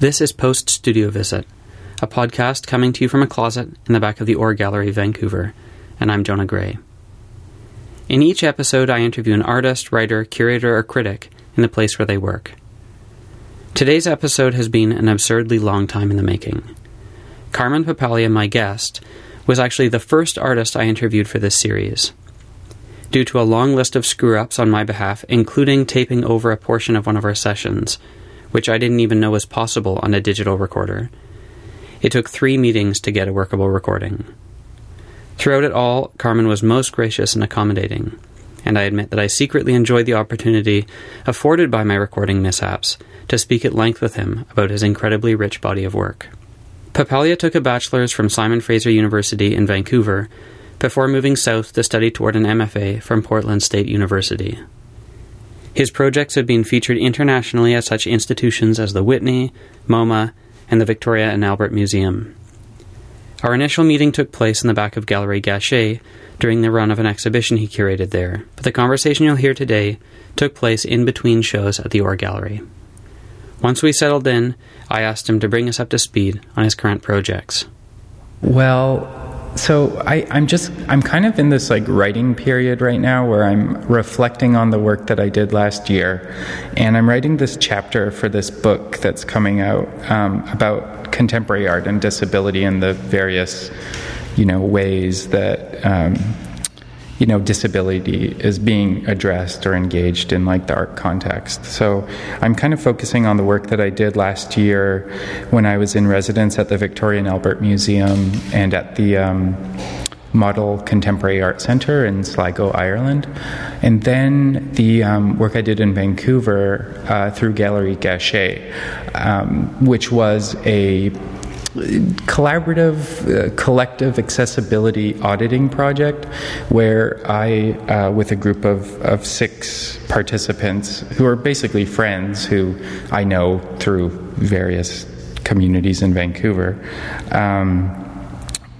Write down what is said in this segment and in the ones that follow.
This is Post Studio Visit, a podcast coming to you from a closet in the back of the Or Gallery, Vancouver, and I'm Jonah Gray. In each episode, I interview an artist, writer, curator, or critic in the place where they work. Today's episode has been an absurdly long time in the making. Carmen Papalia, my guest, was actually the first artist I interviewed for this series. Due to a long list of screw ups on my behalf, including taping over a portion of one of our sessions, which I didn't even know was possible on a digital recorder, it took three meetings to get a workable recording. Throughout it all, Carmen was most gracious and accommodating, and I admit that I secretly enjoyed the opportunity afforded by my recording mishaps to speak at length with him about his incredibly rich body of work. Papalia took a bachelor's from Simon Fraser University in Vancouver before moving south to study toward an MFA from Portland State University. His projects have been featured internationally at such institutions as the Whitney, MoMA, and the Victoria and Albert Museum. Our initial meeting took place in the back of Gallery Gachet during the run of an exhibition he curated there, but the conversation you'll hear today took place in between shows at the Or Gallery. Once we settled in, I asked him to bring us up to speed on his current projects. Well, so I, I'm just I'm kind of in this like writing period right now where I'm reflecting on the work that I did last year, and I'm writing this chapter for this book that's coming out um, about contemporary art and disability and the various you know ways that um, you know disability is being addressed or engaged in like the art context. So i'm kind of focusing on the work that i did last year when i was in residence at the victoria and albert museum and at the um, model contemporary art center in sligo ireland. And then the um, work i did in vancouver uh, through gallery gachet um, which was a collaborative, uh, collective accessibility auditing project where I, uh, with a group of, of six participants who are basically friends who I know through various communities in Vancouver, um,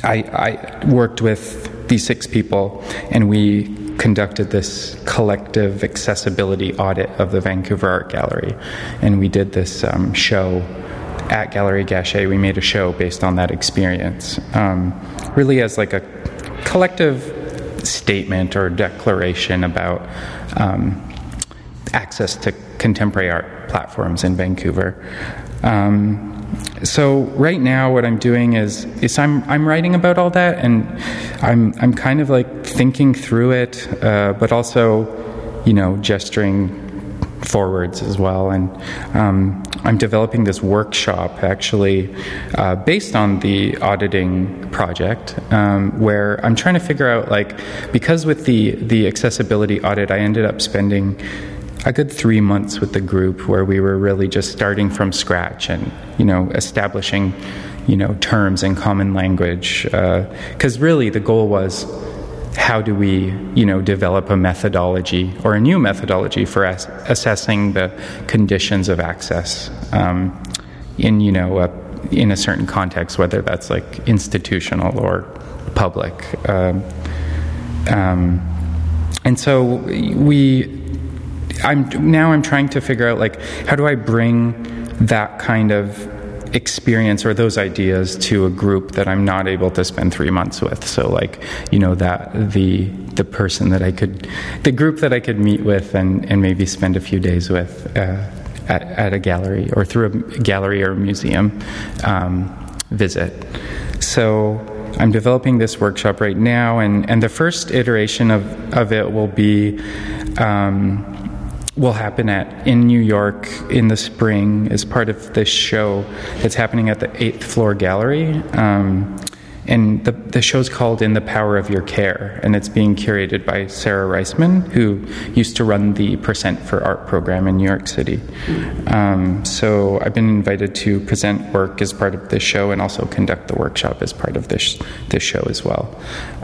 I, I worked with these six people and we conducted this collective accessibility audit of the Vancouver Art Gallery. And we did this um, show at Gallery Gachet, we made a show based on that experience, um, really as like a collective statement or declaration about um, access to contemporary art platforms in Vancouver. Um, so right now, what I'm doing is is I'm I'm writing about all that, and I'm I'm kind of like thinking through it, uh, but also, you know, gesturing forwards as well. And um, I'm developing this workshop actually uh, based on the auditing project, um, where I'm trying to figure out like because with the the accessibility audit, I ended up spending a good three months with the group where we were really just starting from scratch and you know establishing you know terms and common language because uh, really the goal was how do we, you know, develop a methodology or a new methodology for as- assessing the conditions of access um, in, you know, a, in a certain context, whether that's like institutional or public. Um, um, and so we, I'm now I'm trying to figure out like how do I bring that kind of experience or those ideas to a group that I'm not able to spend three months with. So, like, you know, that the the person that I could, the group that I could meet with and, and maybe spend a few days with uh, at, at a gallery or through a gallery or a museum um, visit. So, I'm developing this workshop right now, and, and the first iteration of, of it will be. Um, will happen at in New York in the spring as part of this show that's happening at the Eighth Floor Gallery. Um, and the, the show's called In the Power of Your Care, and it's being curated by Sara Reisman, who used to run the Percent for Art program in New York City. Um, so I've been invited to present work as part of this show and also conduct the workshop as part of this, this show as well.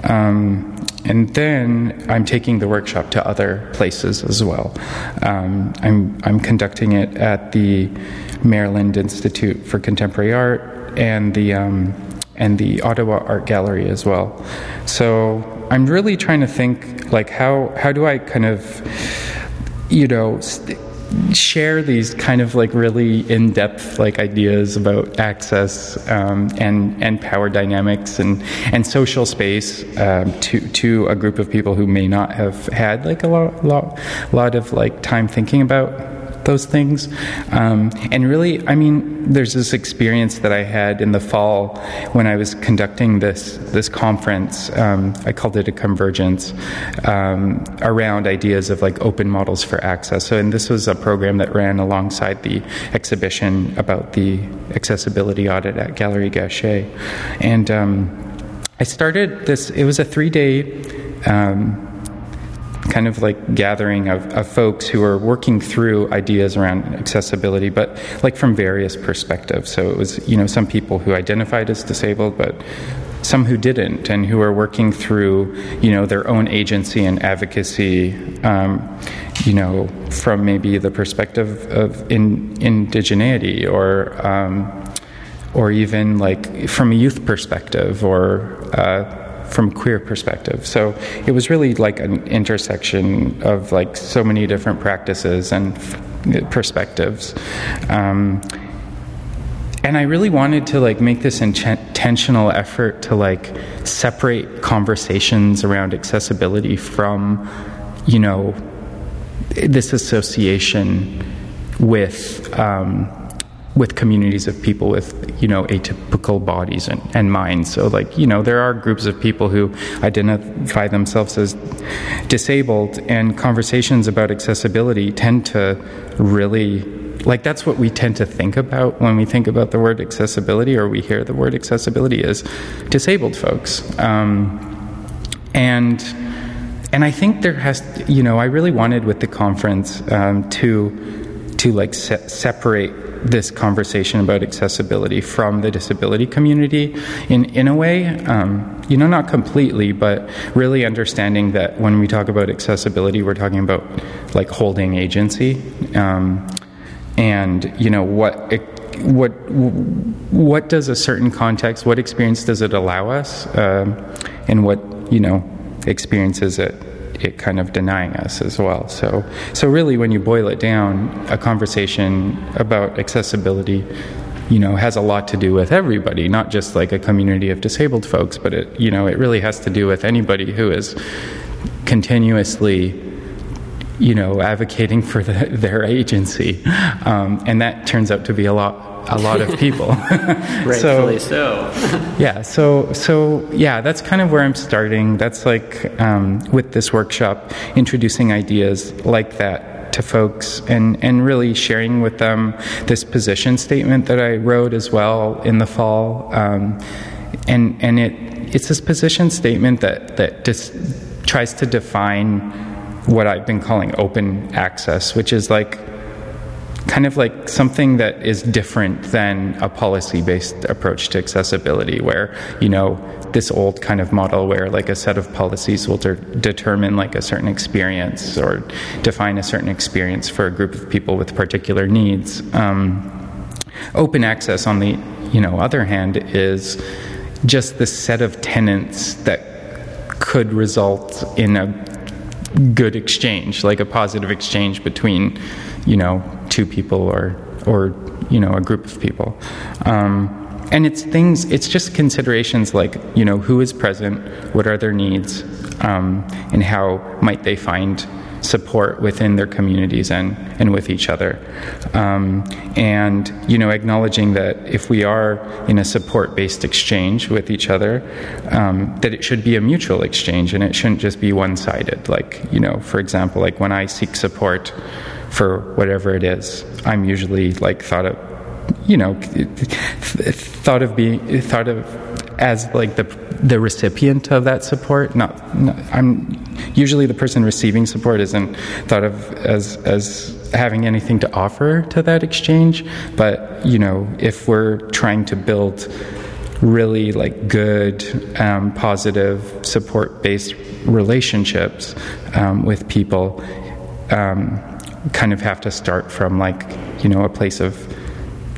Um, and then I'm taking the workshop to other places as well. Um, I'm, I'm conducting it at the Maryland Institute for Contemporary Art and the um, and the Ottawa Art Gallery as well. So I'm really trying to think like how how do I kind of you know st- share these kind of like really in-depth like ideas about access um, and and power dynamics and and social space um, to to a group of people who may not have had like a lot lot, lot of like time thinking about those things. Um, and really, I mean, there's this experience that I had in the fall when I was conducting this this conference. Um, I called it a convergence um, around ideas of like open models for access. So, and this was a program that ran alongside the exhibition about the accessibility audit at Gallery Gachet, and um, I started this. It was a three day. Kind of like gathering of, of folks who are working through ideas around accessibility, but like from various perspectives. So it was, you know, some people who identified as disabled, but some who didn't, and who are working through, you know, their own agency and advocacy, um, you know, from maybe the perspective of in, indigeneity or. Um, or even like from a youth perspective or uh, from queer perspective. So it was really like an intersection of like so many different practices and perspectives. Um, and I really wanted to like make this intentional effort to like separate conversations around accessibility from, you know, this association with. Um, with communities of people with you know atypical bodies and, and minds. So like you know there are groups of people who identify themselves as disabled and conversations about accessibility tend to really like that's what we tend to think about when we think about the word accessibility or we hear the word accessibility is disabled folks. Um, and and I think there has you know I really wanted with the conference um, to to like se- separate this conversation about accessibility from the disability community in, in a way, um, you know, not completely, but really understanding that when we talk about accessibility, we're talking about like holding agency. Um, and, you know, what what what does a certain context, what experience does it allow us, um, and what you know experiences it it kind of denying us as well. So, so really, when you boil it down, a conversation about accessibility, you know, has a lot to do with everybody, not just like a community of disabled folks, but it, you know, it really has to do with anybody who is continuously you know, advocating for the, their agency, um, and that turns out to be a lot a lot of people. Rightfully so. so. yeah. So so yeah, that's kind of where I'm starting. That's like um, with this workshop, introducing ideas like that to folks and, and really sharing with them this position statement that I wrote as well in the fall. Um, and and it it's this position statement that that just tries to define what I've been calling open access, which is like kind of like something that is different than a policy based approach to accessibility, where, you know, this old kind of model where like a set of policies will de- determine like a certain experience or define a certain experience for a group of people with particular needs. Um, open access, on the you know other hand, is just the set of tenants that could result in a good exchange, like a positive exchange between you know two people or or you know a group of people. Um, and it's things it's just considerations like you know who is present what are their needs um, and how might they find support within their communities and, and with each other um, and you know acknowledging that if we are in a support based exchange with each other um, that it should be a mutual exchange and it shouldn't just be one sided like you know for example like when I seek support for whatever it is. I'm usually like thought of, you know, thought of being thought of as like the the recipient of that support. Not, not, I'm usually the person receiving support isn't thought of as as having anything to offer to that exchange. But you know, if we're trying to build really like good, um, positive, support based relationships um, with people. Um, kind of have to start from like you know a place of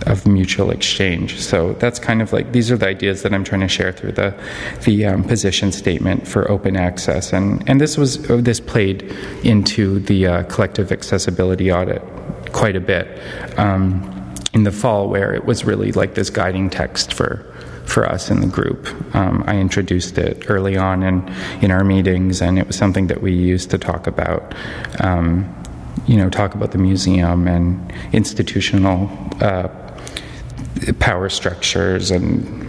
of mutual exchange. So that's kind of like these are the ideas that I'm trying to share through the the um, position statement for open access, and and this was uh, this played into the uh, collective accessibility audit quite a bit um, in the fall, where it was really like this guiding text for for us in the group. Um, I introduced it early on in in our meetings, and it was something that we used to talk about. Um, you know, talk about the museum and institutional uh, power structures and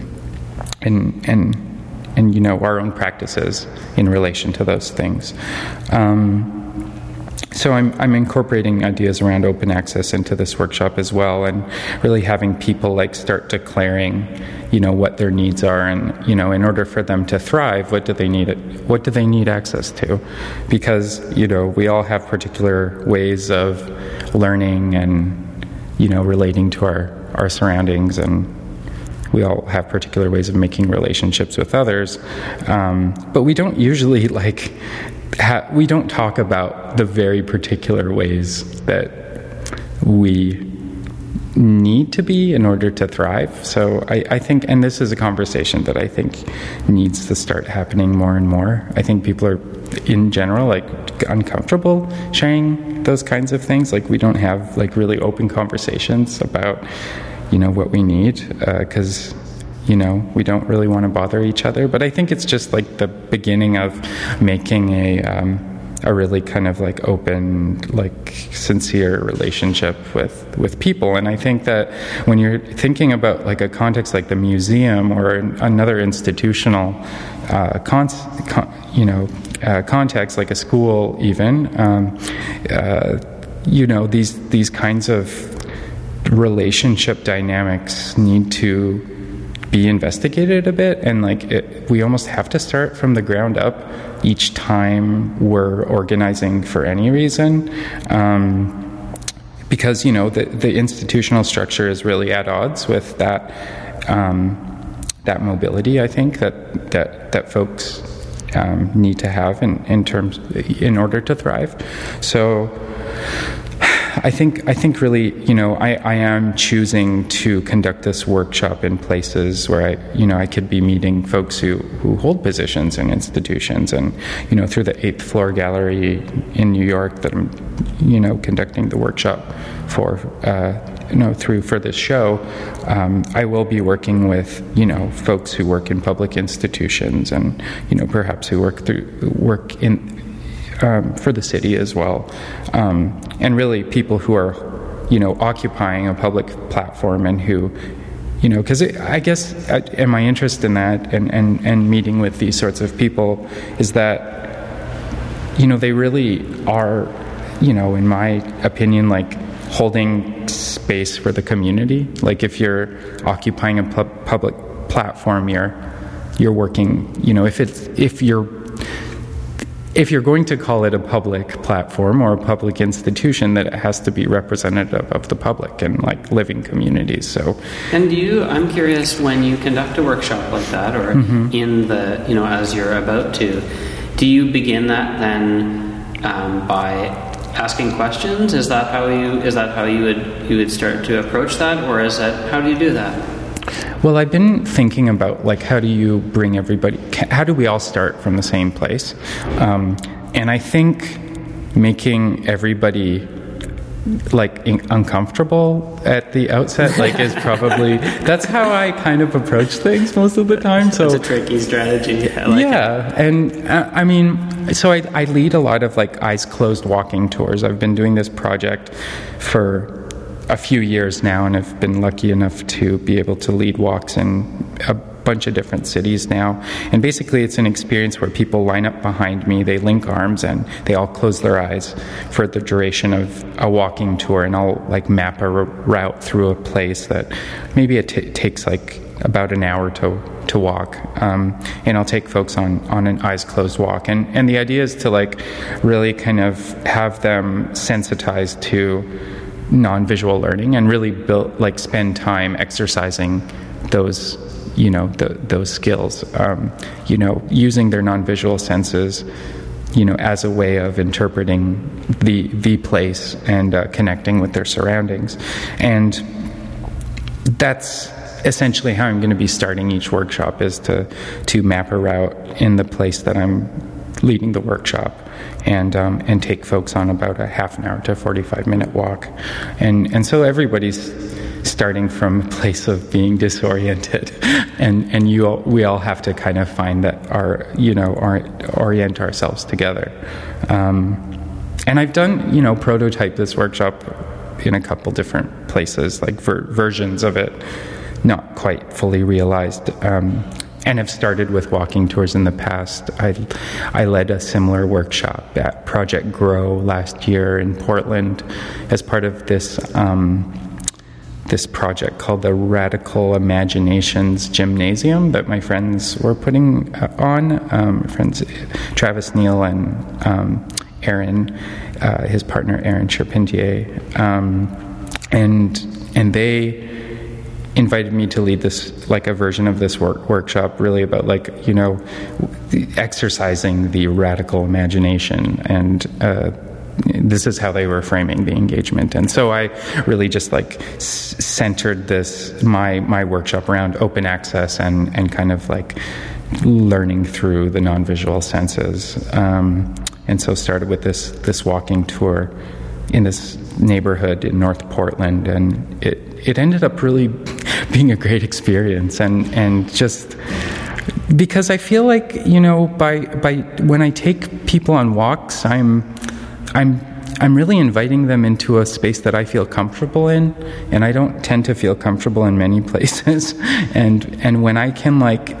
and and and you know our own practices in relation to those things. Um, so I'm, I'm incorporating ideas around open access into this workshop as well, and really having people like start declaring, you know, what their needs are, and you know, in order for them to thrive, what do they need? What do they need access to? Because you know, we all have particular ways of learning and you know, relating to our our surroundings and we all have particular ways of making relationships with others, um, but we don't usually like. Ha- we don't talk about the very particular ways that we need to be in order to thrive. So I, I, think, and this is a conversation that I think needs to start happening more and more. I think people are, in general, like uncomfortable sharing those kinds of things. Like we don't have like really open conversations about you know what we need because uh, you know we don't really want to bother each other but i think it's just like the beginning of making a um, a really kind of like open like sincere relationship with with people and i think that when you're thinking about like a context like the museum or another institutional uh, con- con- you know uh, context like a school even um, uh, you know these these kinds of relationship dynamics need to be investigated a bit. And like it, we almost have to start from the ground up each time we're organizing for any reason um, because you know the, the institutional structure is really at odds with that um, that mobility I think that that that folks um, need to have in, in terms in order to thrive so I think I think really, you know, I, I am choosing to conduct this workshop in places where I, you know, I could be meeting folks who, who hold positions in institutions, and you know, through the eighth floor gallery in New York that I'm, you know, conducting the workshop for. Uh, know, through for this show, um, I will be working with you know folks who work in public institutions and you know perhaps who work through work in um, for the city as well, um, and really people who are, you know, occupying a public platform and who, you know, because I guess, uh, and my interest in that and, and, and meeting with these sorts of people is that, you know, they really are, you know, in my opinion, like holding space for the community. Like if you're occupying a pu- public platform, you're you're working. You know, if it's if you're if you're going to call it a public platform or a public institution, that it has to be representative of the public and like living communities. So, and do you? I'm curious when you conduct a workshop like that, or mm-hmm. in the you know as you're about to, do you begin that then um, by asking questions? Is that how you is that how you would you would start to approach that, or is that how do you do that? Well, I've been thinking about like how do you bring everybody? How do we all start from the same place? Um, and I think making everybody like in- uncomfortable at the outset like is probably that's how i kind of approach things most of the time so it's a tricky strategy like yeah it. and uh, i mean so I, I lead a lot of like eyes closed walking tours i've been doing this project for a few years now and i've been lucky enough to be able to lead walks in a bunch of different cities now. And basically, it's an experience where people line up behind me, they link arms, and they all close their eyes for the duration of a walking tour. And I'll like map a route through a place that maybe it t- takes like about an hour to to walk, um, and I'll take folks on on an eyes closed walk. And and the idea is to like really kind of have them sensitized to non-visual learning and really build like spend time exercising those you know the, those skills. Um, you know using their non-visual senses you know as a way of interpreting the the place and uh, connecting with their surroundings. And that's essentially how I'm going to be starting each workshop is to to map a route in the place that I'm leading the workshop and um, and take folks on about a half an hour to 45 minute walk. And and so everybody's starting from a place of being disoriented and and you all, we all have to kind of find that our you know our, orient ourselves together um, and I've done you know prototype this workshop in a couple different places like ver- versions of it not quite fully realized um, and have started with walking tours in the past. I, I led a similar workshop at Project Grow last year in Portland as part of this. Um, this project called the Radical Imaginations Gymnasium that my friends were putting uh, on. Um, friends Travis Neel and um, Aaron, uh, his partner Erin Charpentier, um, and and they invited me to lead this like a version of this work, workshop really about like you know exercising the radical imagination and uh, this is how they were framing the engagement. And so i really just like s- centered this my my workshop around open access and and kind of like learning through the non-visual senses. Um, and so started with this this walking tour in this neighborhood in north portland and it it ended up really being a great experience. And and just because I feel like you know by by when I take people on walks I'm I'm I'm really inviting them into a space that I feel comfortable in and I don't tend to feel comfortable in many places and and when I can like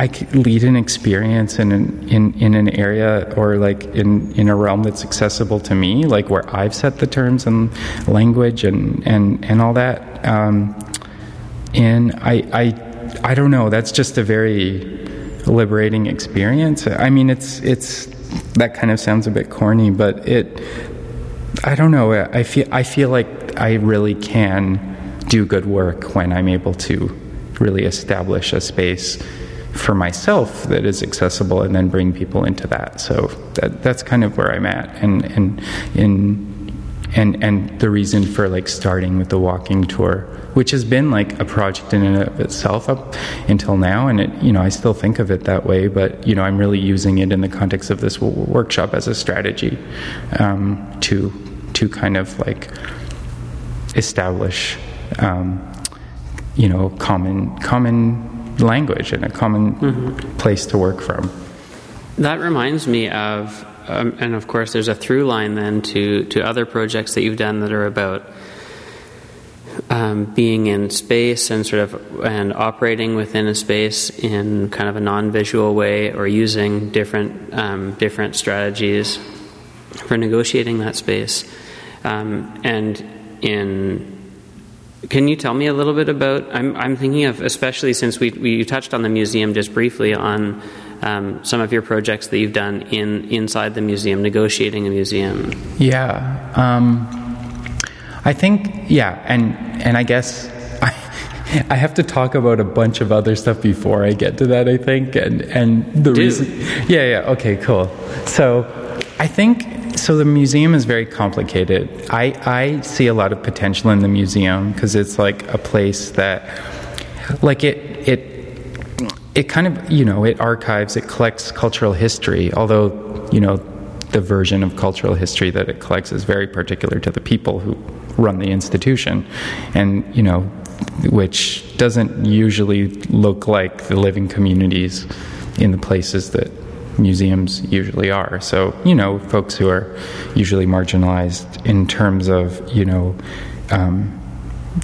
I lead an experience in an, in in an area or like in in a realm that's accessible to me, like where I've set the terms and language and and and all that. Um, and I I I don't know. That's just a very liberating experience. I mean, it's it's that kind of sounds a bit corny, but it. I don't know. I feel I feel like I really can do good work when I'm able to really establish a space for myself that is accessible and then bring people into that. So that, that's kind of where I'm at. And, and, in, and, and the reason for like starting with the walking tour, which has been like a project in and of itself up until now. And it, you know, I still think of it that way, but, you know, I'm really using it in the context of this w- workshop as a strategy um, to, to kind of like establish, um, you know, common, common language and a common mm-hmm. place to work from. That reminds me of, um, and of course, there's a through line then to, to other projects that you've done that are about um, being in space and sort of and operating within a space in kind of a non-visual way, or using different um, different strategies for negotiating that space. Um, and in can you tell me a little bit about? I'm, I'm thinking of, especially since we, we touched on the museum just briefly, on um, some of your projects that you've done in inside the museum, negotiating a museum. Yeah, um, I think yeah, and and I guess I, I have to talk about a bunch of other stuff before I get to that. I think, and and the reason, yeah, yeah, okay, cool. So I think so the museum is very complicated. I, I see a lot of potential in the museum because it's like a place that, like it, it, it kind of, you know, it archives, it collects cultural history, although, you know, the version of cultural history that it collects is very particular to the people who run the institution. And, you know, which doesn't usually look like the living communities in the places that museums usually are. So, you know, folks who are usually marginalized in terms of, you know, um,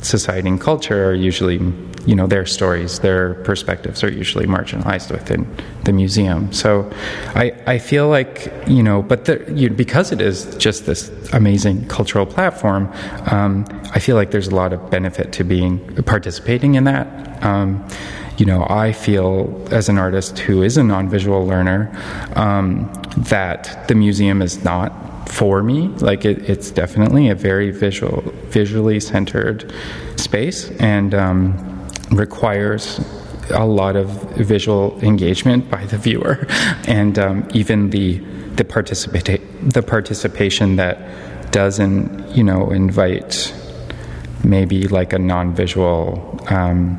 society and culture are usually, you know, their stories, their perspectives are usually marginalized within the museum. So I, I feel like, you know, but the, you, because it is just this amazing cultural platform, um, I feel like there's a lot of benefit to being participating in that. Um, you know, I feel as an artist who is a non-visual learner um, that the museum is not for me. Like it, it's definitely a very visual, visually centered space, and um, requires a lot of visual engagement by the viewer, and um, even the the participate the participation that doesn't you know invite maybe like a non-visual um,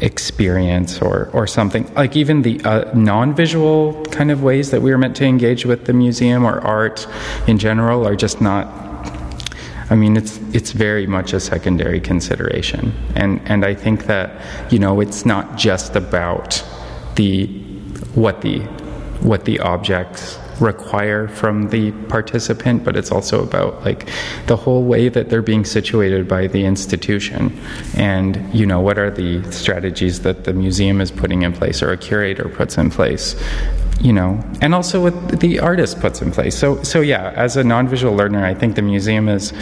experience or, or something. Like even the uh, non visual kind of ways that we are meant to engage with the museum or art in general are just not. I mean, it's it's very much a secondary consideration, and and I think that you know it's not just about the what the what the objects require from the participant, but it's also about like the whole way that they're being situated by the institution, and you know what are the strategies that the museum is putting in place or a curator puts in place. You know, and also what the artist puts in place. So, so yeah, as a non-visual learner, I think the museum is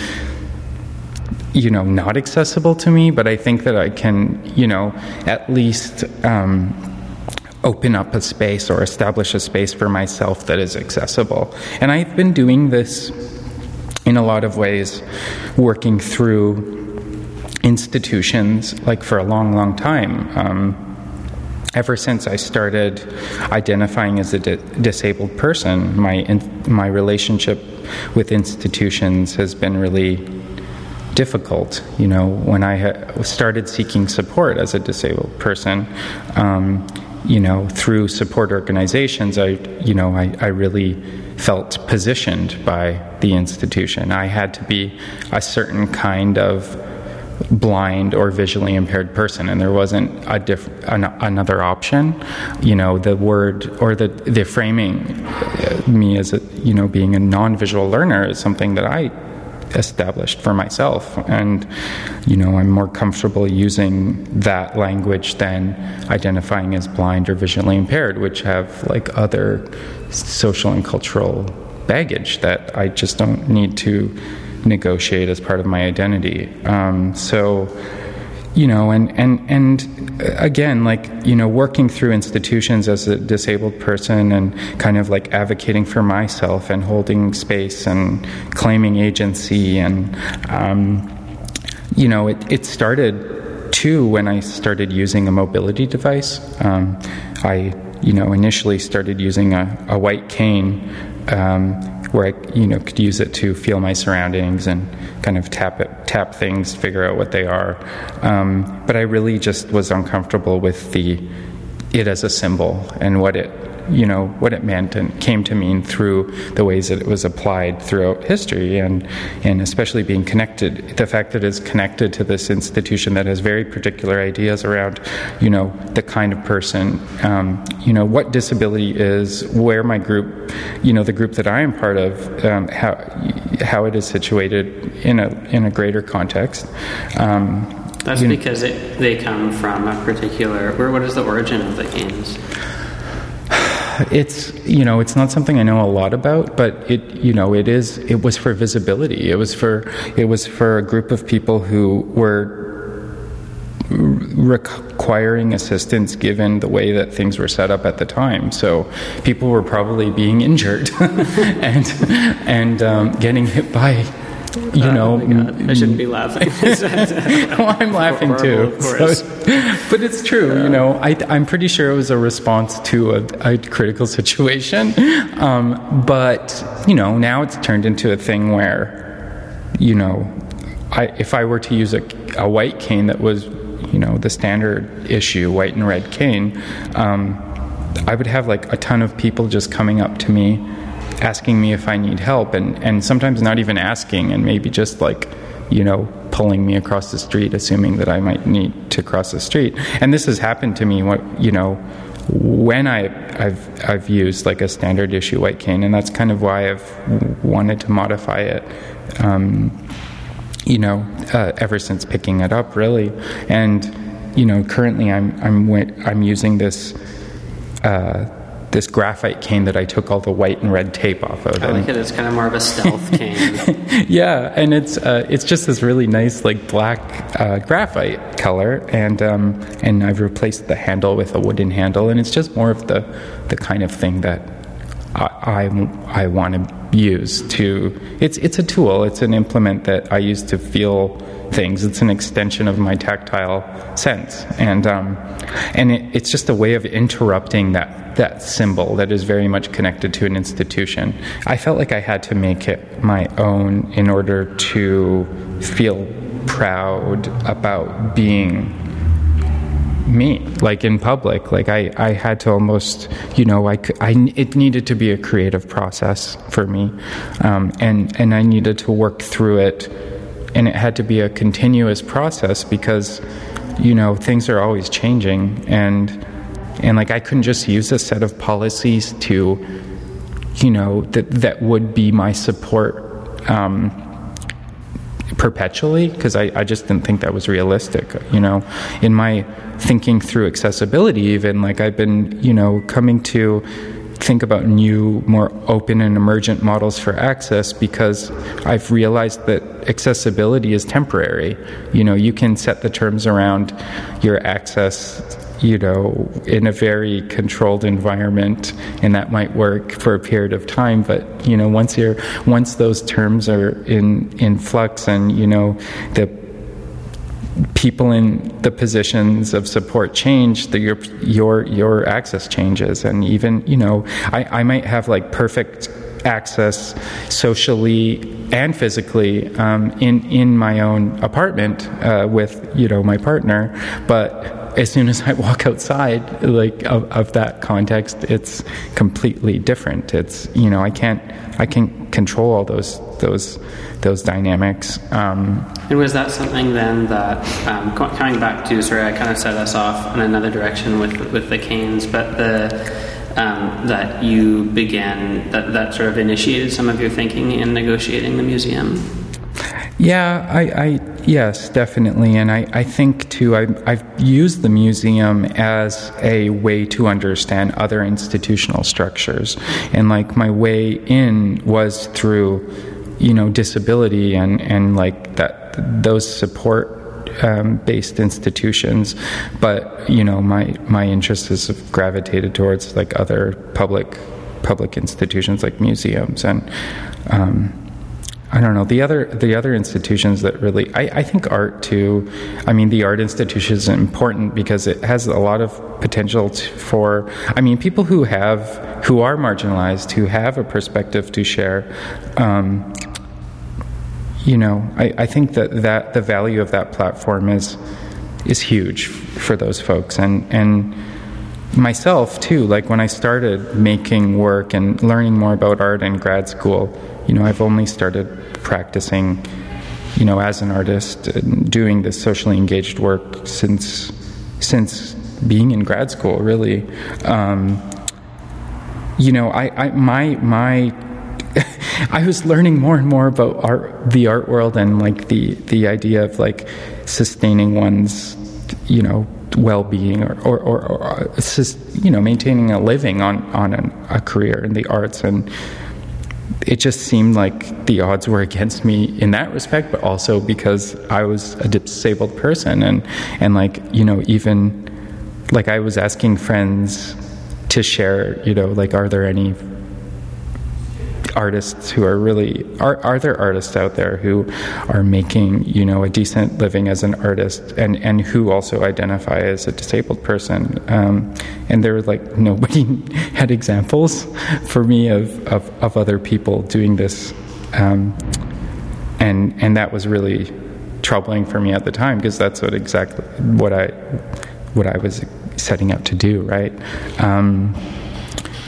you know not accessible to me but i think that i can you know at least um, open up a space or establish a space for myself that is accessible. And I've been doing this in a lot of ways, working through institutions like for a long, long time. Um, ever since I started identifying as a di- disabled person, my in- my relationship with institutions has been really difficult. You know, when I ha- started seeking support as a disabled person, um, you know, through support organizations, I, you know, I, I really felt positioned by the institution. I had to be a certain kind of blind or visually impaired person, and there wasn't a diff- an, another option. You know, the word or the the framing uh, me as a you know being a non-visual learner is something that I established for myself. And, you know, I'm more comfortable using that language than identifying as blind or visually impaired, which have like other social and cultural baggage that I just don't need to negotiate as part of my identity. Um, so, you know, and, and, and again, like, you know, working through institutions as a disabled person and kind of like advocating for myself and holding space and claiming agency. And, um, you know, it, it started too when I started using a mobility device. Um, I, you know, initially started using a, a white cane. Um, where I, you know, could use it to feel my surroundings and kind of tap it, tap things, figure out what they are. Um, but I really just was uncomfortable with the it as a symbol and what it you know what it meant and came to mean through the ways that it was applied throughout history and and especially being connected the fact that it's connected to this institution that has very particular ideas around you know the kind of person um, you know what disability is where my group you know the group that I am part of um, how how it is situated in a in a greater context um, that's because it, they come from a particular. Where what is the origin of the games? It's you know it's not something I know a lot about, but it you know it is it was for visibility. It was for it was for a group of people who were requiring assistance given the way that things were set up at the time. So people were probably being injured and and um, getting hit by you uh, know, oh I shouldn't be laughing. well, I'm laughing too. So, but it's true, yeah. you know. I, am pretty sure it was a response to a, a critical situation. Um, but you know, now it's turned into a thing where, you know, I, if I were to use a, a white cane that was, you know, the standard issue white and red cane, um, I would have like a ton of people just coming up to me asking me if I need help, and, and sometimes not even asking, and maybe just like, you know, pulling me across the street, assuming that I might need to cross the street. And this has happened to me, what, you know, when I, have I've used like a standard issue white cane, and that's kind of why I've wanted to modify it. Um, you know, uh, ever since picking it up, really, and you know, currently I'm I'm I'm using this uh, this graphite cane that I took all the white and red tape off of. I like it. It's kind of more of a stealth cane. yeah, and it's uh, it's just this really nice like black uh, graphite color, and um, and I've replaced the handle with a wooden handle, and it's just more of the the kind of thing that I I, I want to use to. It's it's a tool. It's an implement that I use to feel things. It's an extension of my tactile sense, and um, and it, it's just a way of interrupting that that symbol that is very much connected to an institution. I felt like I had to make it my own in order to feel proud about being me like in public like i i had to almost you know i, I it needed to be a creative process for me um, and and i needed to work through it and it had to be a continuous process because you know things are always changing and and like i couldn't just use a set of policies to you know that that would be my support um, perpetually because I, I just didn't think that was realistic you know? In my thinking through accessibility even like i've been you know coming to think about new more open and emergent models for access because i've realized that accessibility is temporary. You know you can set the terms around your access you know, in a very controlled environment, and that might work for a period of time. But you know, once you're once those terms are in in flux, and you know, the people in the positions of support change, the, your your your access changes, and even you know, I, I might have like perfect access socially and physically um, in in my own apartment uh, with you know my partner, but as soon as I walk outside, like of, of that context, it's completely different. It's you know I can't I can't control all those those those dynamics. Um, and was that something then that um, coming back to sorry I kind of set us off in another direction with with the canes, but the um, that you began that that sort of initiated some of your thinking in negotiating the museum. Yeah, I, I yes, definitely, and I, I think too. I, I've used the museum as a way to understand other institutional structures, and like my way in was through, you know, disability and and like that those support um, based institutions, but you know my my interest has gravitated towards like other public public institutions like museums and. Um, I don't know the other the other institutions that really I, I think art too. I mean, the art institution is important because it has a lot of potential for. I mean, people who have who are marginalized, who have a perspective to share. Um, you know, I, I think that, that the value of that platform is is huge for those folks and and myself too like when i started making work and learning more about art in grad school you know, I've only started practicing, you know, as an artist, doing this socially engaged work since since being in grad school. Really, um, you know, I, I my my. I was learning more and more about art, the art world, and like the the idea of like sustaining one's, you know, well-being or, or, or, or you know maintaining a living on on an, a career in the arts and it just seemed like the odds were against me in that respect, but also because I was a disabled person and and like you know even like I was asking friends to share you know like are there any artists who are really are are there artists out there who are making you know a decent living as an artist and and who also identify as a disabled person? Um, and there were like nobody had examples for me of, of, of other people doing this. Um, and and that was really troubling for me at the time because that's what exactly what I what I was setting out to do right? Um,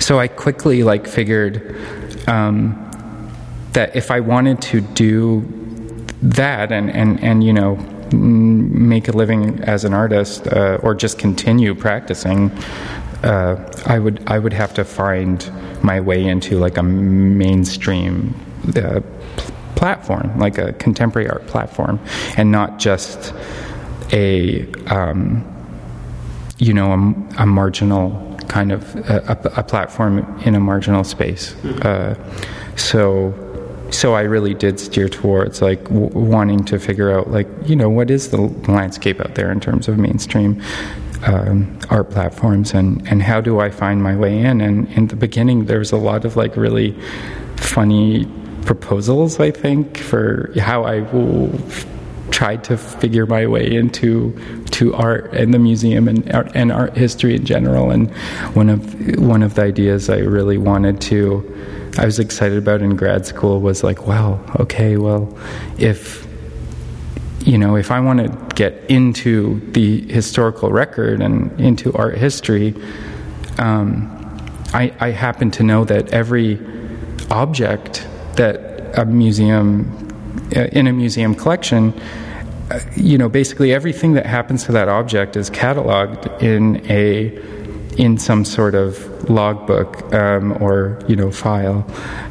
so I quickly like figured um, that if I wanted to do that and, and, and you know, make a living as an artist uh, or just continue practicing, uh, I would I would have to find my way into like a mainstream uh, platform, like a contemporary art platform, and not just a um, you know a, a marginal kind of a, a, platform in a marginal space. Mm-hmm. Uh, so, so I really did steer towards like w- wanting to figure out like you know what is the landscape out there in terms of mainstream um, art platforms and and how do I find my way in? And in the beginning, there was a lot of like really funny proposals. I think for how I will tried to figure my way into to art and the museum and art, and art history in general. And one of one of the ideas I really wanted to, I was excited about in grad school was like, wow, okay, well, if you know, if I want to get into the historical record and into art history, um, I, I happen to know that every object that a museum, in a museum collection, uh, you know, basically everything that happens to that object is cataloged in a in some sort of logbook um, or you know file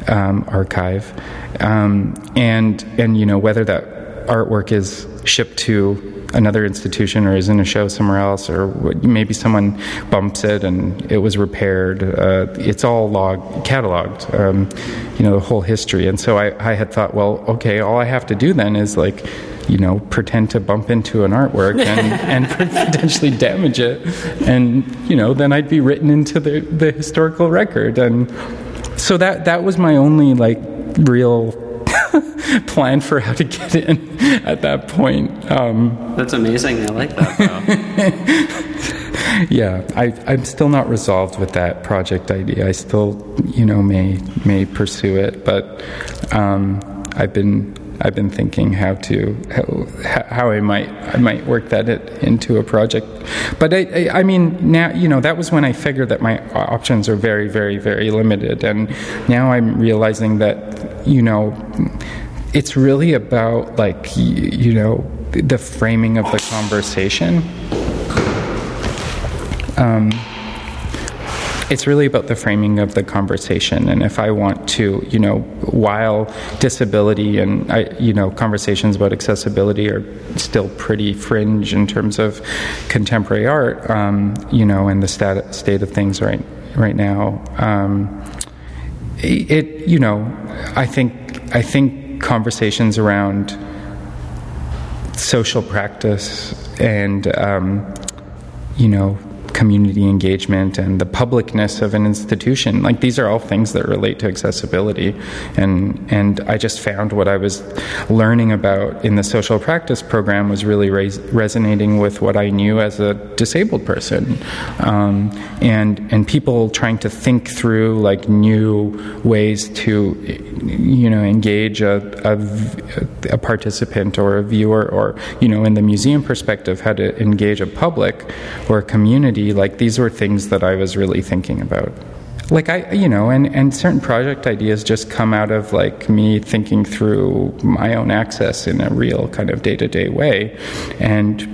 um, archive, um, and and you know whether that artwork is shipped to another institution or is in a show somewhere else, or maybe someone bumps it and it was repaired. Uh, it's all log cataloged, um, you know, the whole history. And so I, I had thought, well, okay, all I have to do then is like you know, pretend to bump into an artwork and, and potentially damage it. And, you know, then I'd be written into the, the historical record. And so that, that was my only, like, real plan for how to get in at that point. Um, That's amazing. I like that. yeah, I, I'm still not resolved with that project idea. I still, you know, may may pursue it, but um, I've been I've been thinking how to how, how I might I might work that into a project. But I, I, I mean now you know that was when I figured that my options are very very very limited, and now I'm realizing that you know it's really about like you know the framing of the conversation. Um, it's really about the framing of the conversation. And if I want to, you know, while disability and, I, you know, conversations about accessibility are still pretty fringe in terms of contemporary art, um, you know, and the stat- state of things right, right now, um, it, you know, I think, I think conversations around social practice and, um, you know, community engagement and the publicness of an institution. Like these are all things that relate to accessibility, and and I just found what I was learning about in the social practice program was really res- resonating with what I knew as a disabled person, um, and and people trying to think through like new ways to you know engage a, a, a participant or a viewer or you know in the museum perspective how to engage a public or a community like these were things that I was really thinking about. Like I, you know, and, and certain project ideas just come out of like me thinking through my own access in a real kind of day to day way, and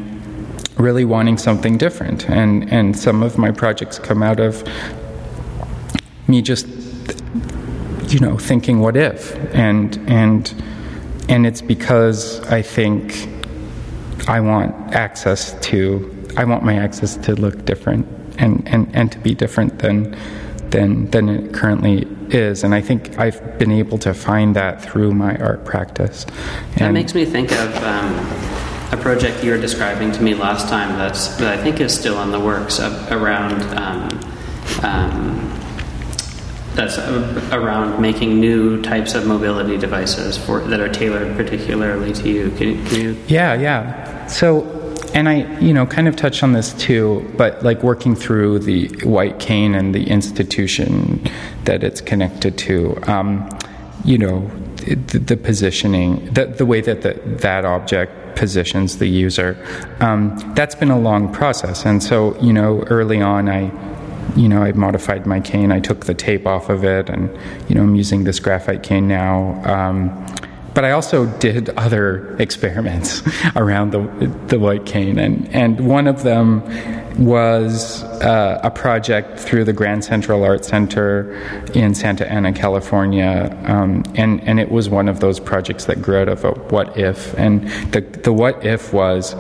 really wanting something different. And and some of my projects come out of me just, you know, thinking what if, and and and it's because I think I want access to I want my access to look different and, and, and to be different than, than, than it currently is. And I think I've been able to find that through my art practice. And that makes me think of um, a project you were describing to me last time that's, that I think is still in the works of, around. Um, um, that's around making new types of mobility devices for that are tailored particularly to you. Can, can you? Yeah, yeah. So and I, you know, kind of touched on this too, but like working through the white cane and the institution that it's connected to, um, you know, the, the, positioning, the, the way that the, that object positions the user, um, that's been a long process. And so, you know, early on, I, you know, I modified my cane. I took the tape off of it, and you know, I'm using this graphite cane now. Um, but I also did other experiments around the, the white cane, and, and one of them was uh, a project through the Grand Central Art Center in Santa Ana, California, um, and and it was one of those projects that grew out of a what if, and the the what if was.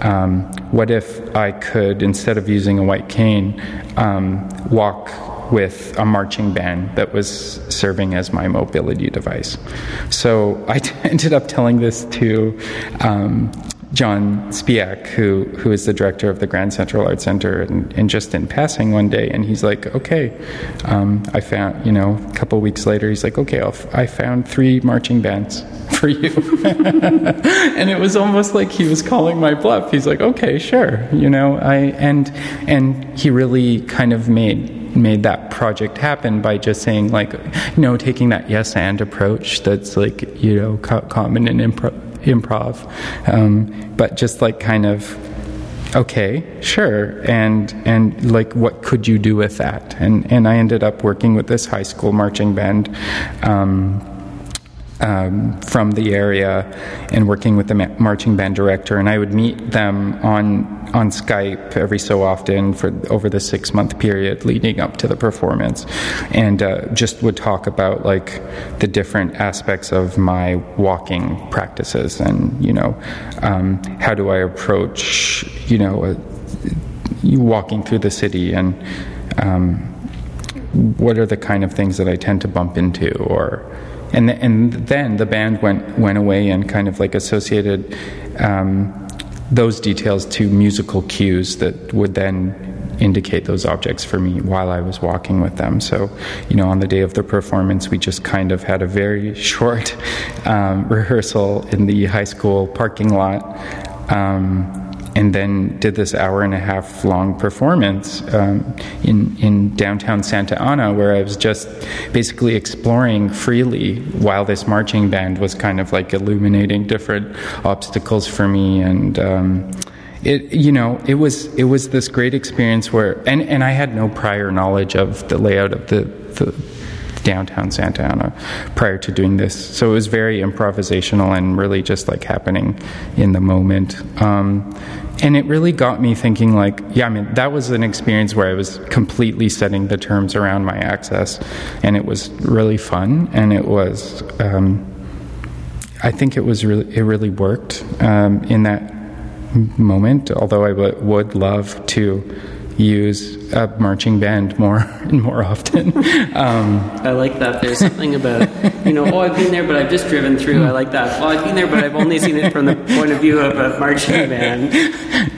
Um, what if I could, instead of using a white cane, um, walk with a marching band that was serving as my mobility device. So I t- ended up telling this to um, John Spiak, who who is the director of the Grand Central Art Center, and, and just in passing one day, and he's like, "Okay, um, I found," you know, a couple weeks later, he's like, "Okay, f- I found three marching bands for you," and it was almost like he was calling my bluff. He's like, "Okay, sure," you know, I and and he really kind of made made that project happen by just saying like you know taking that yes and approach that's like you know co- common in improv improv, um, but just like kind of okay sure and and like what could you do with that? And and i ended up working with this high school marching band um, um, from the area and working with the ma- marching band director, and I would meet them on on Skype every so often for over the six month period leading up to the performance, and uh, just would talk about like the different aspects of my walking practices, and you know, um, how do I approach you know, uh, walking through the city and. Um, what are the kind of things that I tend to bump into, or and and then the band went went away and kind of like associated um, those details to musical cues that would then indicate those objects for me while I was walking with them. So, you know, on the day of the performance, we just kind of had a very short um, rehearsal in the high school parking lot. Um, and then did this hour and a half long performance um, in in downtown Santa Ana, where I was just basically exploring freely while this marching band was kind of like illuminating different obstacles for me and. Um, it you know it was it was this great experience where and, and I had no prior knowledge of the layout of the, the downtown Santa Ana prior to doing this. So it was very improvisational and really just like happening in the moment. Um, and it really got me thinking like yeah i mean that was an experience where i was completely setting the terms around my access and it was really fun and it was um, i think it was really it really worked um, in that moment although I w- would love to use a marching band more and more often. Um, I like that. There's something about you know, oh, I've been there, but I've just driven through. I like that. Oh, I've been there, but I've only seen it from the point of view of a marching band.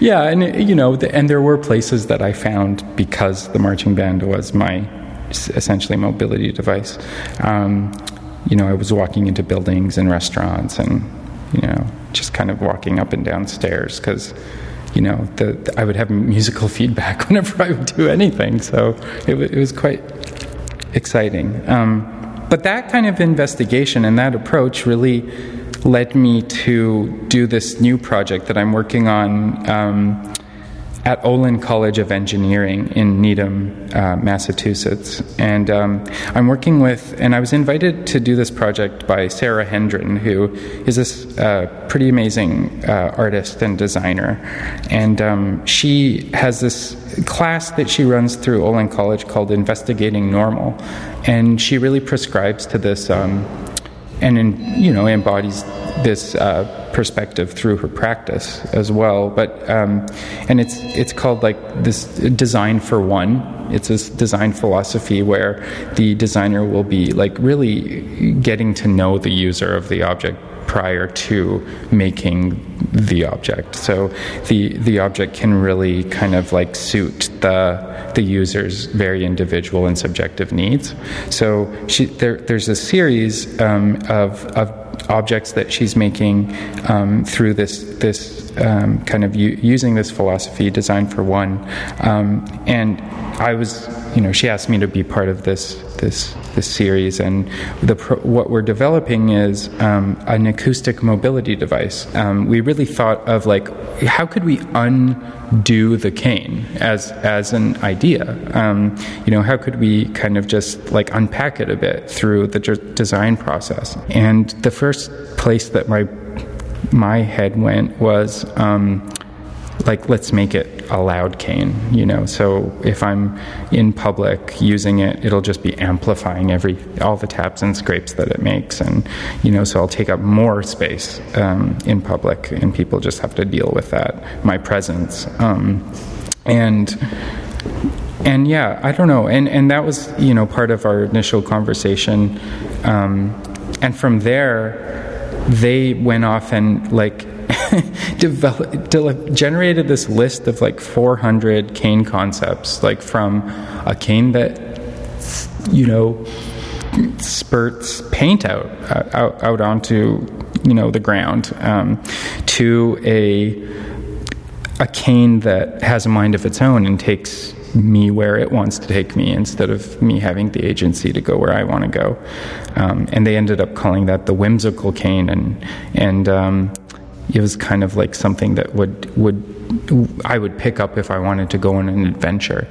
Yeah, and you know, the, and there were places that I found because the marching band was my essentially mobility device. Um, you know, I was walking into buildings and restaurants, and you know, just kind of walking up and down stairs because you know, the, the, I would have musical feedback whenever I would do anything. So it, w- it was quite exciting. Um, but that kind of investigation and that approach really led me to do this new project that I'm working on um, at Olin College of Engineering in Needham, uh, Massachusetts. And um, I'm working with, and I was invited to do this project by Sarah Hendren, who is this uh, pretty amazing uh, artist and designer. And um, she has this class that she runs through Olin College called Investigating Normal. And she really prescribes to this um, and, in, you know, embodies this uh, perspective through her practice as well. But um, and it's it's called like this design for one. It's this design philosophy where the designer will be like really getting to know the user of the object prior to making the object. So the the object can really kind of like suit the the user's very individual and subjective needs. So she, there, there's a series um, of, of objects that she's making um, through this this um, kind of u- using this philosophy, design for one. Um, and I was, you know, she asked me to be part of this this this series, and the pro- what we're developing is um, an acoustic mobility device. Um, we really thought of like how could we undo the cane as as an idea? Um, you know, how could we kind of just like unpack it a bit through the design process? And the first place that my my head went was um, like let's make it a loud cane you know? So if i'm in public using it it'll just be amplifying every all the taps and scrapes that it makes and you know so i'll take up more space um, in public and people just have to deal with that my presence. Um, and and yeah i don't know. And and that was you know part of our initial conversation. Um, and from there they went off and like developed, generated this list of like 400 cane concepts, like from a cane that, you know, spurts paint out out, out onto you know the ground um, to a a cane that has a mind of its own and takes me where it wants to take me instead of me having the agency to go where I want to go. Um, and they ended up calling that the whimsical cane, and and um, it was kind of like something that would would I would pick up if I wanted to go on an adventure,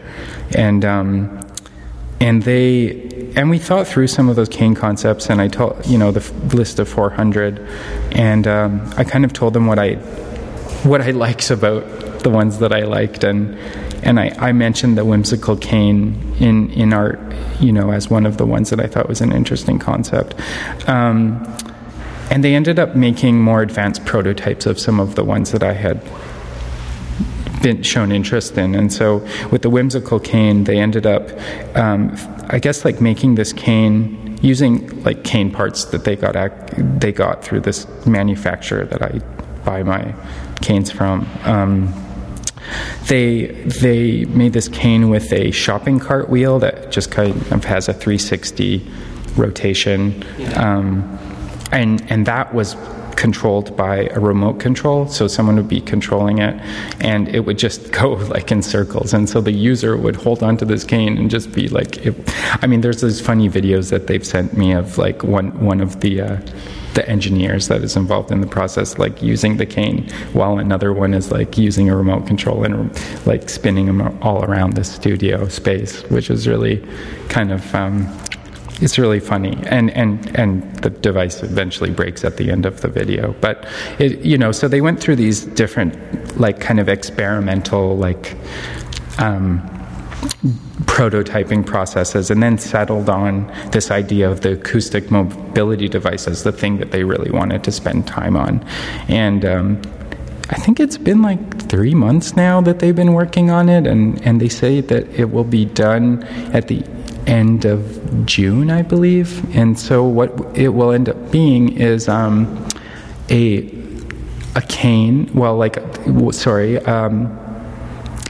and um, and they and we thought through some of those cane concepts, and I told you know the f- list of 400, and um, I kind of told them what I what I liked about the ones that I liked, and and I, I mentioned the whimsical cane in in art, you know, as one of the ones that I thought was an interesting concept. Um, and they ended up making more advanced prototypes of some of the ones that I had been shown interest in. And so with the whimsical cane, they ended up, um, I guess, like making this cane using like cane parts that they got ac- they got through this manufacturer that I buy my canes from. Um, they they made this cane with a shopping cart wheel that just kind of has a 360 rotation. Um, and and that was controlled by a remote control so someone would be controlling it and it would just go like in circles. And so the user would hold onto this cane and just be like it, i mean there's those funny videos that they've sent me of like one one of the uh, the engineers that is involved in the process like using the cane while another one is like using a remote control and like spinning them all around the studio space which is really kind of um, it's really funny. And and and the device eventually breaks at the end of the video. But it you know so they went through these different like kind of experimental like um, prototyping processes and then settled on this idea of the acoustic mobility device as the thing that they really wanted to spend time on. And um, I think it's been like three months now that they've been working on it, and, and they say that it will be done at the end of June, I believe. And so what it will end up being is um, a a cane. Well, like sorry, um,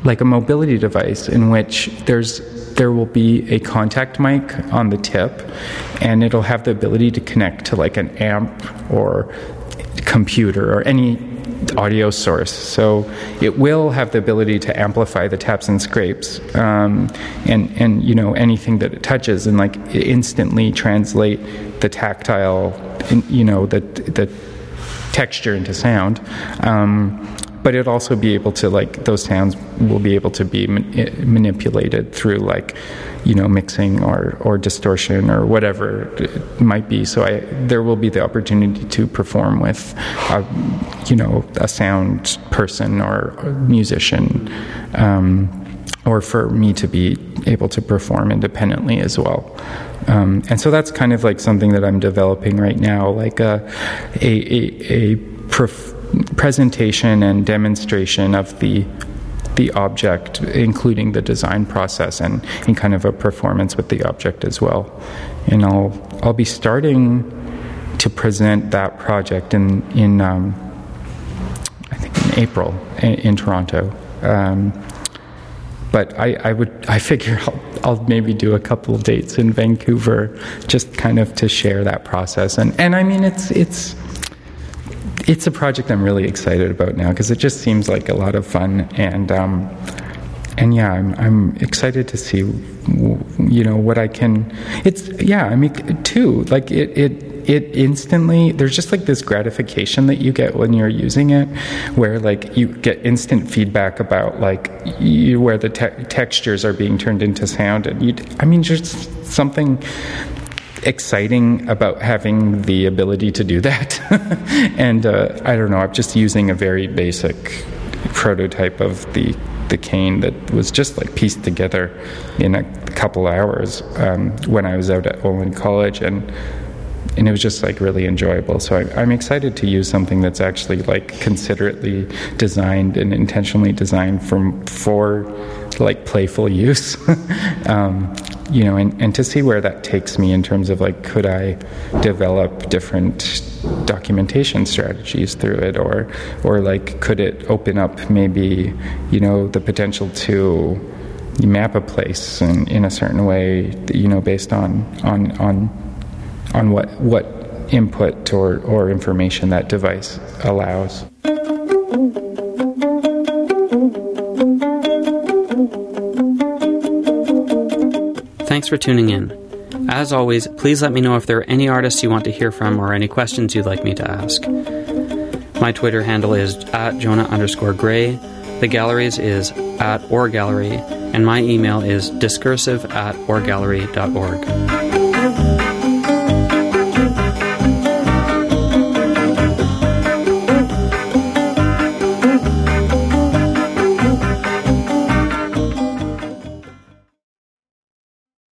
like a mobility device in which there's there will be a contact mic on the tip, and it'll have the ability to connect to like an amp or computer or any audio source. So it will have the ability to amplify the taps and scrapes, um, and and you know anything that it touches, and like instantly translate the tactile, you know the the texture into sound. Um, but it'll also be able to like those sounds will be able to be manipulated through like you know mixing or or distortion or whatever it might be. So I there will be the opportunity to perform with a, you know a sound person or musician um, or for me to be able to perform independently as well. Um, and so that's kind of like something that I'm developing right now like a a, a, a prof- presentation and demonstration of the the object, including the design process and, and kind of a performance with the object as well. And I'll I'll be starting to present that project in in um, I think in April in, in Toronto. Um, but I, I would I figure I'll, I'll maybe do a couple of dates in Vancouver just kind of to share that process and and I mean it's it's it's a project I'm really excited about now because it just seems like a lot of fun and um, and yeah, I'm I'm excited to see you know what I can. It's yeah, I mean too like it it it instantly there's just like this gratification that you get when you're using it where like you get instant feedback about like you, where the te- textures are being turned into sound and you i mean just something exciting about having the ability to do that. and uh, I don't know, I'm just using a very basic prototype of the the cane that was just like pieced together in a couple hours um, when I was out at Olin College and and it was just like really enjoyable. So I, am excited to use something that's actually like considerately designed and intentionally designed for like playful use. um, you know, and, and to see where that takes me in terms of like, could I develop different documentation strategies through it, or, or like, could it open up maybe, you know, the potential to map a place in, in a certain way, you know, based on on on on what what input or, or information that device allows. Thanks for tuning in. As always, please let me know if there are any artists you want to hear from or any questions you'd like me to ask. My Twitter handle is at Jonah underscore Gray. The galleries is at Or Gallery, and my email is discursive at orgallery.org.